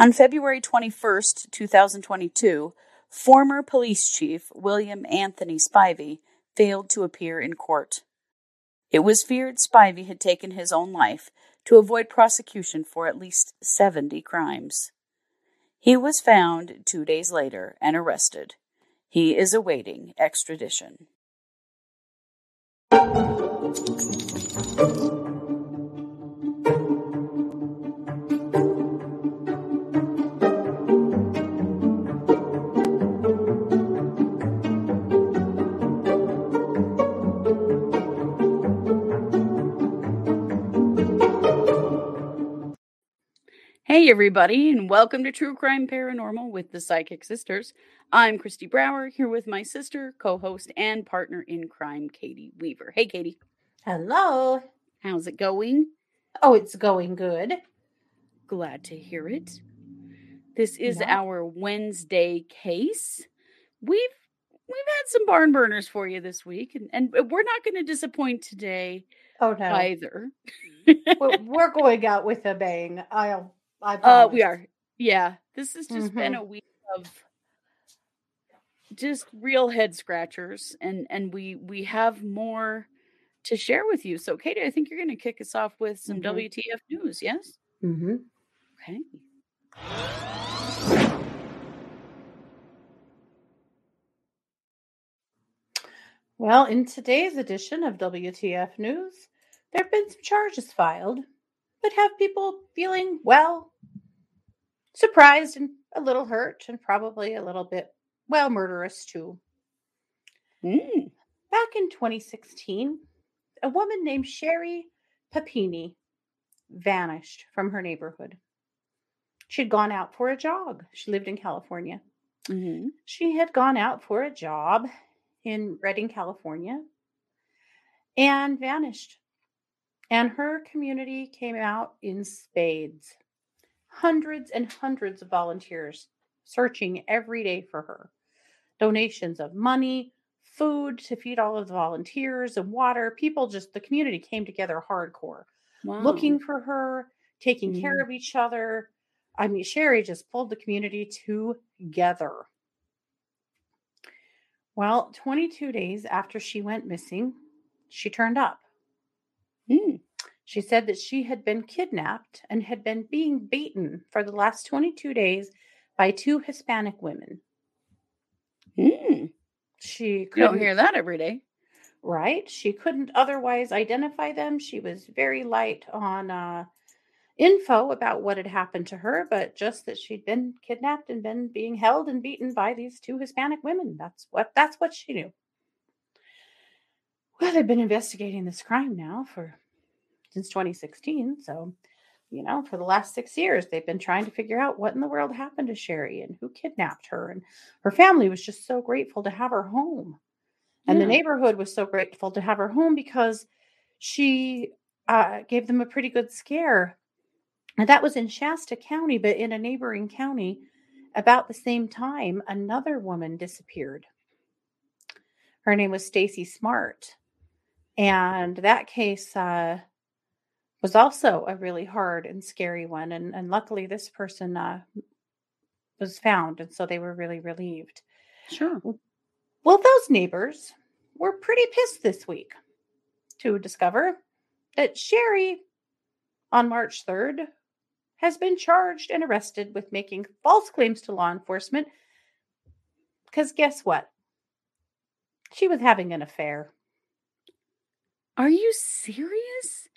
On February 21st, 2022, former police chief William Anthony Spivey failed to appear in court. It was feared Spivey had taken his own life to avoid prosecution for at least 70 crimes. He was found two days later and arrested. He is awaiting extradition. Hey, everybody, and welcome to True Crime Paranormal with the Psychic Sisters. I'm Christy Brower here with my sister, co host, and partner in crime, Katie Weaver. Hey, Katie. Hello. How's it going? Oh, it's going good. Glad to hear it. This is Yeah. our Wednesday case. We've we've had some barn burners for you this week, and, and we're not going to disappoint today Oh no, either. we're, we're going out with a bang. I'll. Uh, we are. Yeah, this has just been a week of just real head scratchers, and and we we have more to share with you. So, Katie, I think you're going to kick us off with some Mhm. WTF news. Yes. Mm Mhm. Okay. Well, in today's edition of WTF News, there have been some charges filed that have people feeling well, surprised and a little hurt, and probably a little bit well murderous too. Mm. Back in 2016, a woman named Sherri Papini vanished from her neighborhood. She'd gone out for a jog. She lived in California. hmm She had gone out for a job in Redding, California, and vanished. And her community came out in spades. Hundreds and hundreds of volunteers searching every day for her. Donations of money, food to feed all of the volunteers, and water. People just, the community came together hardcore Wow. looking for her, taking care Mhm. of each other. I mean, Sherri just pulled the community together. Well, 22 days after she went missing, she turned up. Mm. She said that she had been kidnapped and had been being beaten for the last 22 days by two Hispanic women. Mm. She You don't couldn't hear that every day. right? She couldn't otherwise identify them. She was very light on uh, info about what had happened to her, but just that she'd been kidnapped and been being held and beaten by these two Hispanic women. That's what that's what she knew. Well, they've been investigating this crime now for since 2016, so you know, for the last six years, they've been trying to figure out what in the world happened to Sherri and who kidnapped her. And her family was just so grateful to have her home. And the neighborhood was so grateful to have her home because she uh, gave them a pretty good scare. And that was in Shasta County, but in a neighboring county, about the same time, another woman disappeared. Her name was Stacy Smart. And that case uh, was also a really hard and scary one. And, and luckily, this person uh, was found. And so they were really relieved. Sure. Well, those neighbors were pretty pissed this week to discover that Sherri, on March 3rd, has been charged and arrested with making false claims to law enforcement. Because guess what? She was having an affair. Are you serious?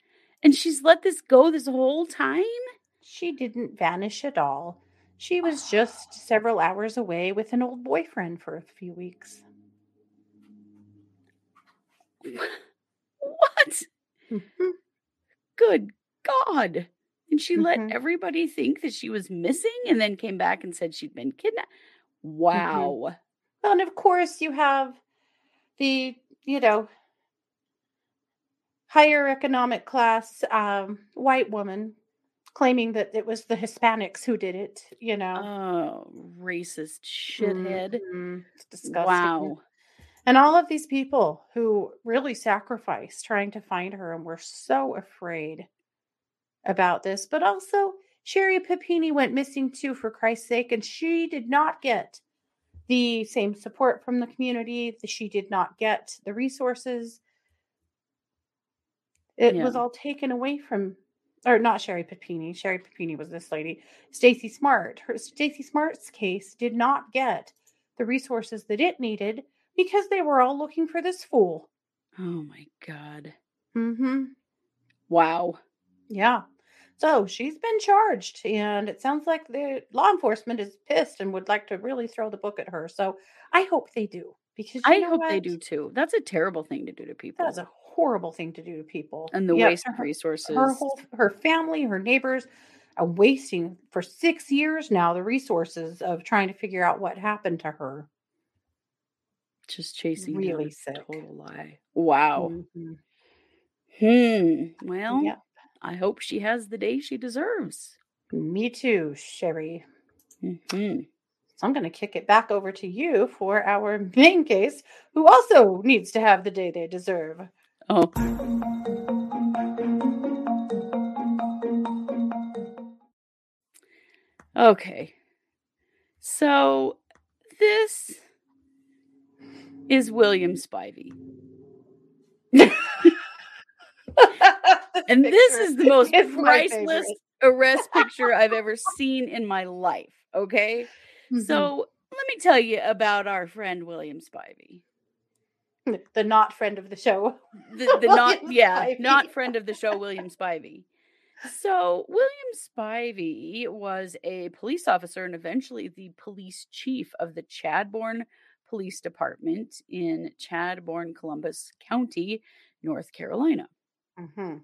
And she's let this go this whole time? She didn't vanish at all. She was just several hours away with an old boyfriend for a few weeks. What? Mhm. Good God. And she let Mhm. everybody think that she was missing and then came back and said she'd been kidnapped. Wow. Well, and of course, you have the, you know, higher economic class um, white woman claiming that it was the Hispanics who did it, you know. Oh, racist shithead. Mhm. It's disgusting. Wow. And all of these people who really sacrificed trying to find her and were so afraid about this, but also Sherri Papini went missing too, for Christ's sake, and she did not get the same support from the community. She did not get the resources. It Yeah. was all taken away from, or not Sherri Papini. Sherri Papini was this lady, Stacy Smart. Her Stacy Smart's case did not get the resources that it needed because they were all looking for this fool. Oh my god. Mm-hmm. Wow. Yeah. So she's been charged, and it sounds like the law enforcement is pissed and would like to really throw the book at her. So I hope they do because I hope they do too. That's a terrible thing to do to people. That's a horrible thing to do to people. and the Yeah, waste of resources. her whole her family, her neighbors are wasting for six years now the resources of trying to figure out what happened to her. just chasing Really a sick. total lie. Wow. Mhm. Hmm. Well, Yeah. I hope she has the day she deserves. Me too, Sherri. hmm So I'm going to kick it back over to you for our main case, who also needs to have the day they deserve. Oh. Okay. So this is William Spivey. And this is the most priceless arrest picture I've ever seen in my life. Okay. Mhm. So let me tell you about our friend William Spivey. the not friend of the show. The, the not, yeah, Spivey. not friend of the show, William Spivey. So William Spivey was a police officer and eventually the police chief of the Chadbourn Police Department in Chadbourn, Columbus County, North Carolina. Mhm.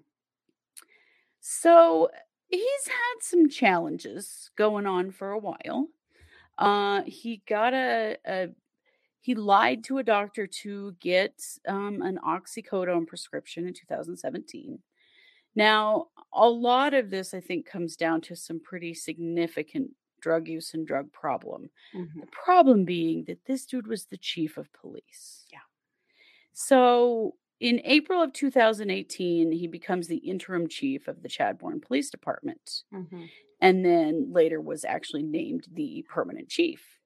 So he's had some challenges going on for a while. Uh, he got a, a he lied to a doctor to get um, an oxycodone prescription in 2017. Now, a lot of this, I think, comes down to some pretty significant drug use and drug problem. Mhm. The problem being that this dude was the chief of police. Yeah. So in April of 2018, he becomes the interim chief of the Chadbourn Police Department Mhm. And then later was actually named the permanent chief.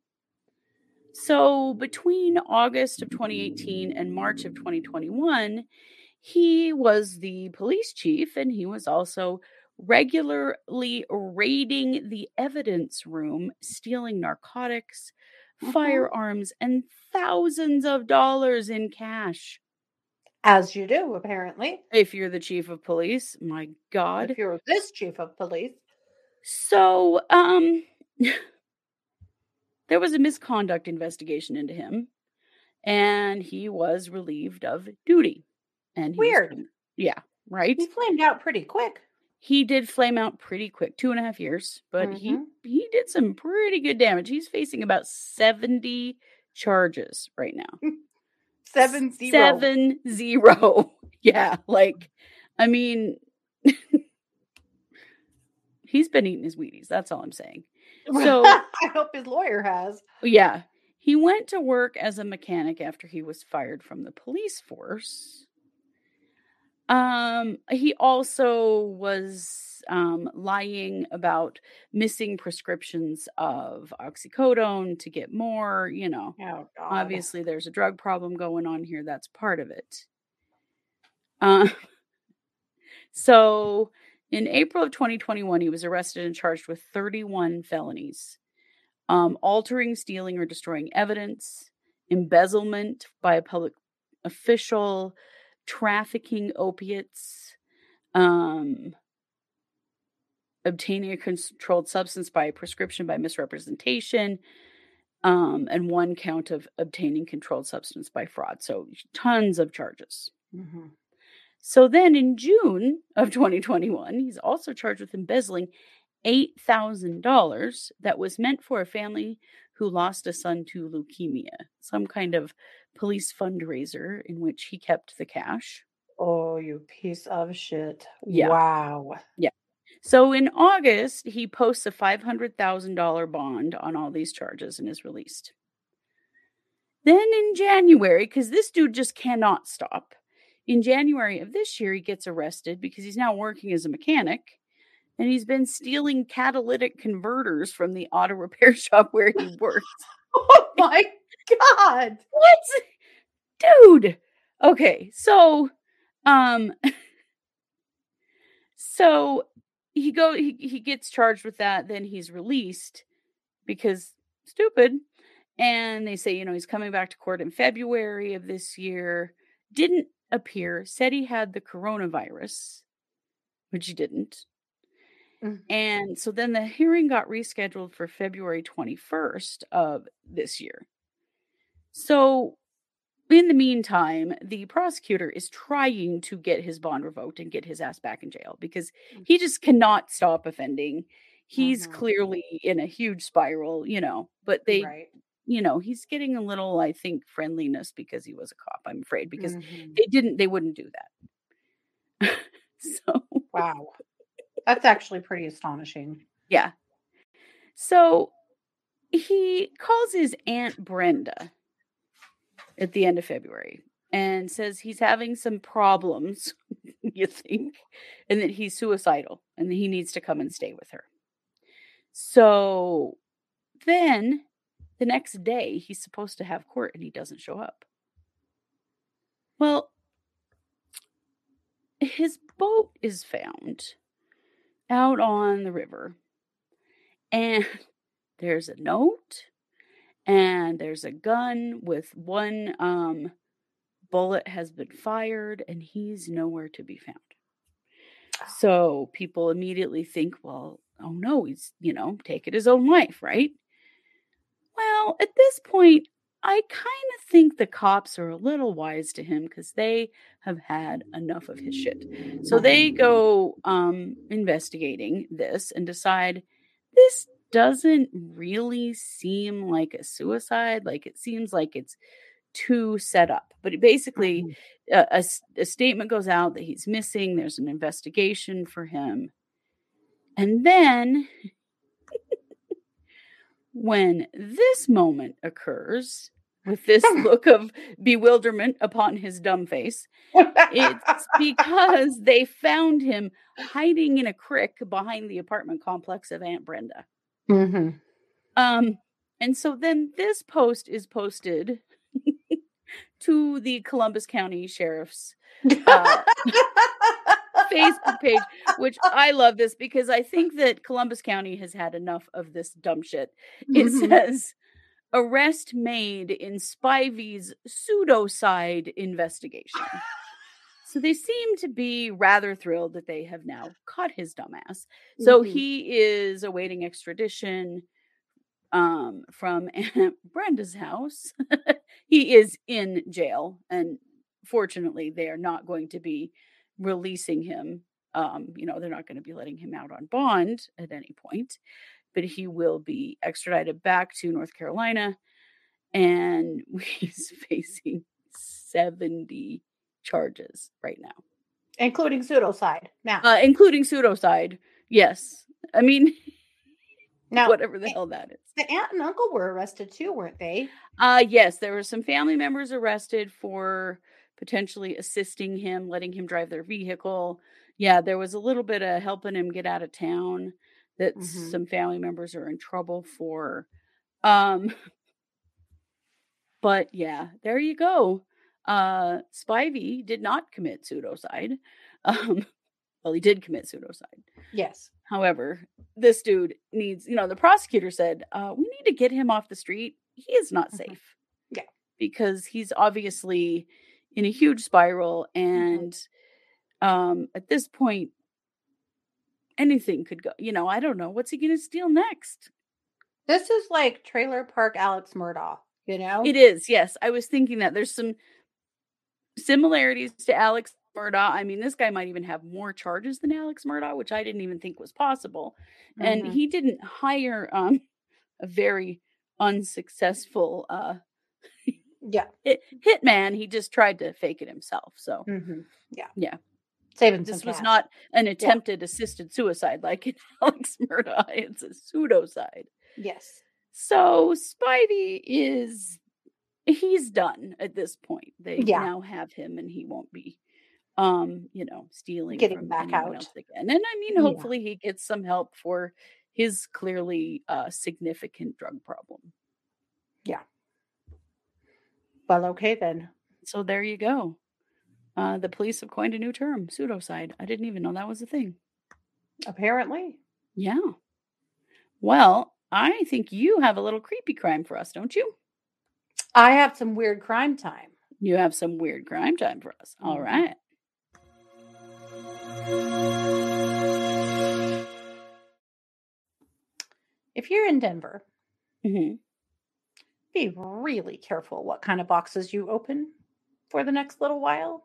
So between August of 2018 and March of 2021, he was the police chief and he was also regularly raiding the evidence room, stealing narcotics, Mhm. firearms, and thousands of dollars in cash. As you do, apparently. If you're the chief of police, my God. If you're this chief of police. So, um, there was a misconduct investigation into him, and he was relieved of duty. And Weird. been- yeah, right. He flamed out pretty quick. He did flame out pretty quick, two and a half years, but he Mhm. he did some pretty good damage. He's facing about seventy charges right now. Seven zero. Seven zero. Yeah, like, I mean, he's been eating his Wheaties. That's all I'm saying. So- I hope his lawyer has. Yeah. He went to work as a mechanic after he was fired from the police force. Um, he also was um, lying about missing prescriptions of oxycodone to get more, you know. Oh God. Obviously, there's a drug problem going on here. That's part of it. Uh, so, in April of 2021, he was arrested and charged with 31 felonies um, altering, stealing, or destroying evidence, embezzlement by a public official, trafficking opiates, um, obtaining a controlled substance by prescription by misrepresentation, um, and one count of obtaining controlled substance by fraud. So tons of charges. Mhm. So then in June of 2021, he's also charged with embezzling $8,000 that was meant for a family who lost a son to leukemia, some kind of police fundraiser in which he kept the cash. Oh, you piece of shit. Yeah. Wow. Yeah. So in August, he posts a $500,000 bond on all these charges and is released. Then in January, because this dude just cannot stop, in January of this year, he gets arrested because he's now working as a mechanic and he's been stealing catalytic converters from the auto repair shop where he works. Oh my god. what? Dude. Okay, so um so he go he, he gets charged with that, then he's released because stupid. And they say, you know, he's coming back to court in February of this year. Didn't appear, said he had the coronavirus, which he didn't. Mhm. And so then the hearing got rescheduled for February 21st of this year. So in the meantime, the prosecutor is trying to get his bond revoked and get his ass back in jail because he just cannot stop offending. He's Mhm. clearly in a huge spiral, you know, but they, right. You know, he's getting a little, I think, friendliness because he was a cop, I'm afraid, because Mhm. they didn't, they wouldn't do that. so, Wow. That's actually pretty astonishing. yeah. So he calls his Aunt Brenda at the end of February and says he's having some problems, you think, and that he's suicidal and that he needs to come and stay with her. So then the next day he's supposed to have court and he doesn't show up. Well, his boat is found out on the river and there's a note and there's a gun with one um bullet has been fired and he's nowhere to be found. So people immediately think well oh no he's you know taken his own life right well at this point i kind of think the cops are a little wise to him because they have had enough of his shit so they go um investigating this and decide this doesn't really seem like a suicide. Like it seems like it's too set up. But it basically, a, a, a a statement goes out that he's missing. There's an investigation for him. And then when this moment occurs, with this look of bewilderment upon his dumb face, it's because they found him hiding in a crick behind the apartment complex of Aunt Brenda. Mhm. Um, and so then this post is posted to the Columbus County Sheriff's uh, Facebook page, which I love this because I think that Columbus County has had enough of this dumb shit. It Mhm. says arrest made in Spivey's pseudocide investigation. So they seem to be rather thrilled that they have now caught his dumbass. So Mhm. he is awaiting extradition um, from Aunt Brenda's house. he is in jail, and fortunately, they are not going to be releasing him. Um, you know, they're not going to be letting him out on bond at any point, but he will be extradited back to North Carolina, and he's facing 70 charges right now, including pseudocide. Now, uh, including pseudocide. Yes. I mean, now whatever the hell that is. the aunt and uncle were arrested too, weren't they? Uh yes, there were some family members arrested for potentially assisting him, letting him drive their vehicle. Yeah, there was a little bit of helping him get out of town that Mhm. some family members are in trouble for. Um but yeah, there you go. Uh Spivey did not commit pseudocide. Um well, he did commit pseudocide. Yes. However, this dude needs, you know, the prosecutor said, uh, we need to get him off the street. He is not Mhm. safe. Yeah. Because he's obviously in a huge spiral. And um, at this point, anything could go. You know, I don't know. What's he going to steal next? This is like Trailer Park Alex Murdaugh, you know? It is. Yes. I was thinking that there's some similarities to Alex Murdaugh. I mean, this guy might even have more charges than Alex Murdaugh, which I didn't even think was possible. and Mhm. he didn't hire um a very unsuccessful uh yeah. hit, hitman he just tried to fake it himself so hmm Yeah. Yeah. Saving this was cash. not an attempted assisted suicide like in alex murdaugh it's a pseudocide Yes. so Spivey is he's done at this point they Yeah. now have him and he won't be um, you know, stealing Getting back out. again. And I mean, Yeah. hopefully he gets some help for his clearly uh significant drug problem. Well, okay then. So there you go. Uh the police have coined a new term, pseudocide. I didn't even know that was a thing. Apparently. Yeah. Well, I think you have a little creepy crime for us, don't you? I have some weird crime time. You have some weird crime time for us. All Mhm. If you're in Denver, Mhm. Be really careful what kind of boxes you open for the next little while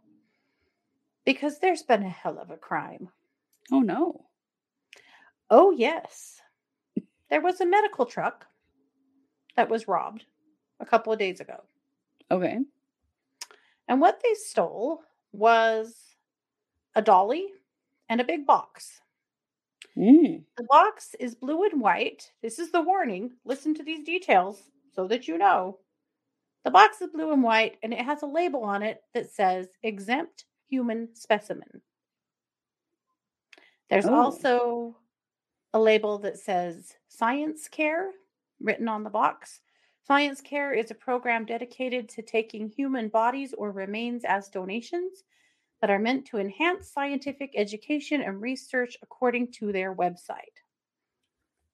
because there's been a hell of a crime. Oh no. Oh, yes. There was a medical truck that was robbed a couple of days ago. Okay. And what they stole was a dolly and a big box. Mm. The box is blue and white. This is the warning. Listen to these details so that you know. The box is blue and white, and it has a label on it that says exempt human specimen. There's Oh. also a label that says science care written on the box. Science care is a program dedicated to taking human bodies or remains as donations that are meant to enhance scientific education and research according to their website.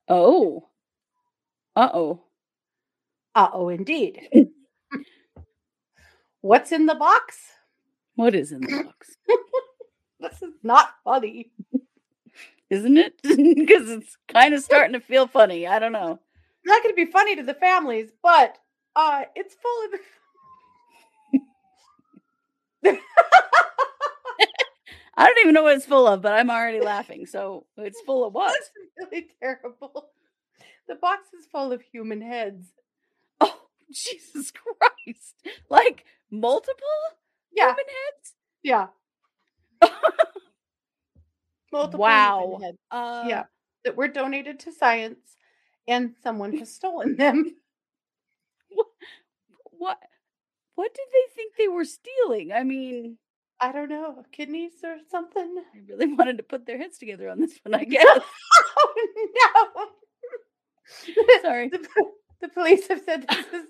Oh. Uh-oh. Uh oh, indeed. What's in the box? What is in the box? This is not funny. Isn't it? Because it's kind of starting to feel funny. I don't know. It's not going to be funny to the families, but uh, it's full of. I don't even know what it's full of, but I'm already laughing. So it's full of what? This is really terrible. The box is full of human heads. Jesus Christ. Like multiple Yeah, human yeah. heads? Multiple Wow. human heads. uh, Yeah, that were donated to science, and someone has stolen them. What? What did they think they were stealing? I mean, I don't know, kidneys or something. I really wanted to put their heads together on this one, I guess. oh no! Sorry. the, the police have said this is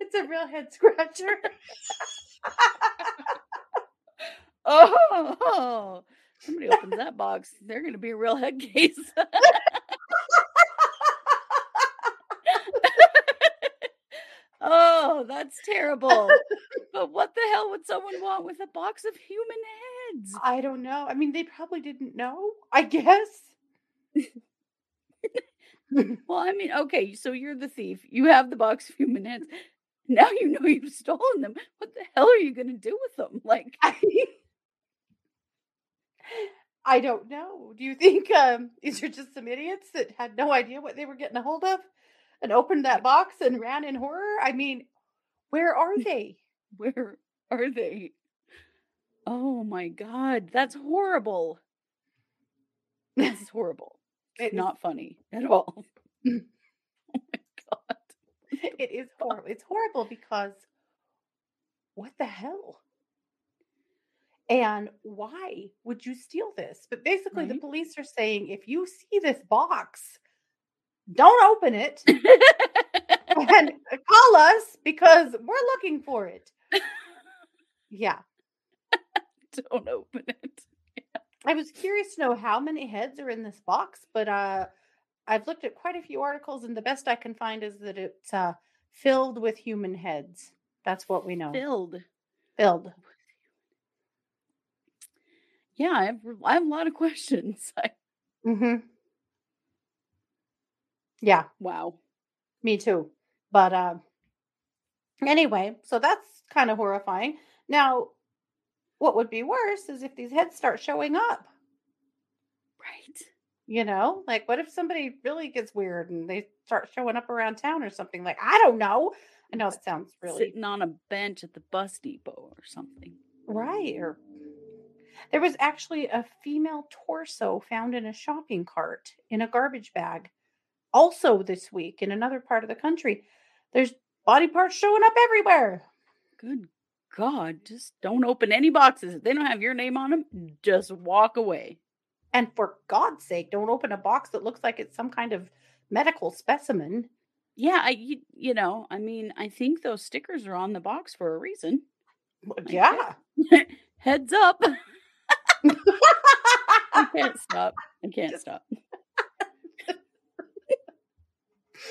it's a real head scratcher. Oh, somebody opens that box, they're going to be a real head case. oh, that's terrible. But what the hell would someone want with a box of human heads? I don't know. I mean, they probably didn't know. I guess. Well, I mean, okay, so you're the thief. You have the box of human heads. Now you know you've stolen them. What the hell are you going to do with them? Like, I, I don't know. Do you think um, these are just some idiots that had no idea what they were getting a hold of and opened that box and ran in horror? I mean, where are they? where are they? Oh my God, that's horrible. This is horrible. It's not funny at all. it is horrible. It's horrible because what the hell? And why would you steal this? But basically, the police are saying if you see this box, don't open it and call us because we're looking for it. Yeah. Don't open it. I was curious to know how many heads are in this box, but uh, I've looked at quite a few articles, and the best I can find is that it's uh, filled with human heads. That's what we know. Filled. Filled. Yeah, I have, I have a lot of questions. I, Mm-hmm. Yeah, wow. me too. But uh, anyway, so that's kind of horrifying. Now, what would be worse is if these heads start showing up. You know, like what if somebody really gets weird and they start showing up around town or something? Like, I don't know. I know it sounds really Sitting on a bench at the bus depot or something. right. Or there was actually a female torso found in a shopping cart in a garbage bag. Also, this week in another part of the country, there's body parts showing up everywhere. Good God, just don't open any boxes. If they don't have your name on them, just walk away. And for God's sake, don't open a box that looks like it's some kind of medical specimen. Yeah, I you, you know, I mean, I think those stickers are on the box for a reason. Yeah. Heads up. I can't stop. I can't stop.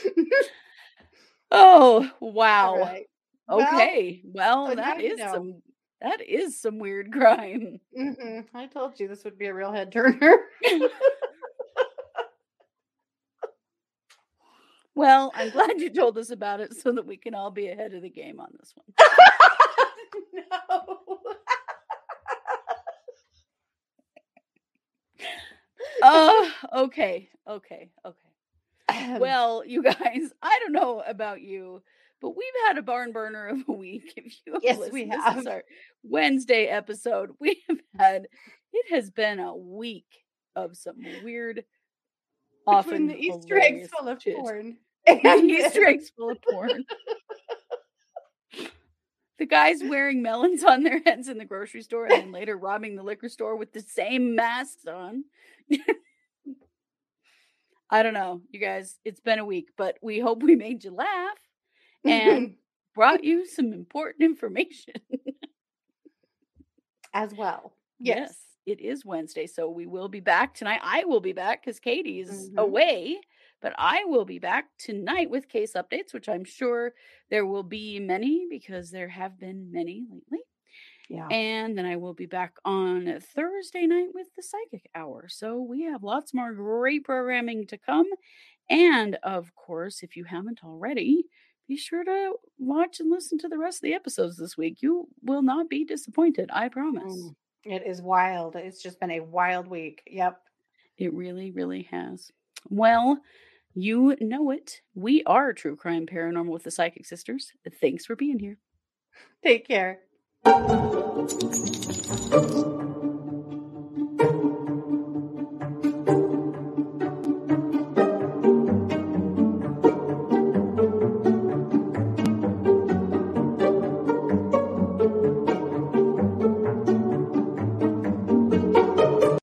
oh, wow. Right. Okay. Well, now that is know. some that is some weird crime. mhm, I told you this would be a real head turner. Well, I'm glad you told us about it so that we can all be ahead of the game on this one. no. Oh, okay. Okay. Okay. Ahem. Well, you guys, I don't know about you, but we've had a barn burner of a week. If you have Yes, we have. is our Wednesday episode. We have had it has been a week of some weird, often the Easter eggs full of shit. porn. And Easter eggs full of porn. The guys wearing melons on their heads in the grocery store and then later robbing the liquor store with the same masks on. I don't know, you guys. It's been a week, but we hope we made you laugh and brought you some important information. as well. yes. it is Wednesday, so we will be back tonight. I will be back because Katie's Mhm. away, but I will be back tonight with case updates, which I'm sure there will be many because there have been many lately. Yeah. And then I will be back on Thursday night with the Psychic Hour. So we have lots more great programming to come. And of course, if you haven't already, be sure to watch and listen to the rest of the episodes this week. You will not be disappointed, I promise. Mm, It is wild. It's just been a wild week. Yep. It really, really has. Well, you know it. We are True Crime Paranormal with the Psychic Sisters. Thanks for being here. Take care.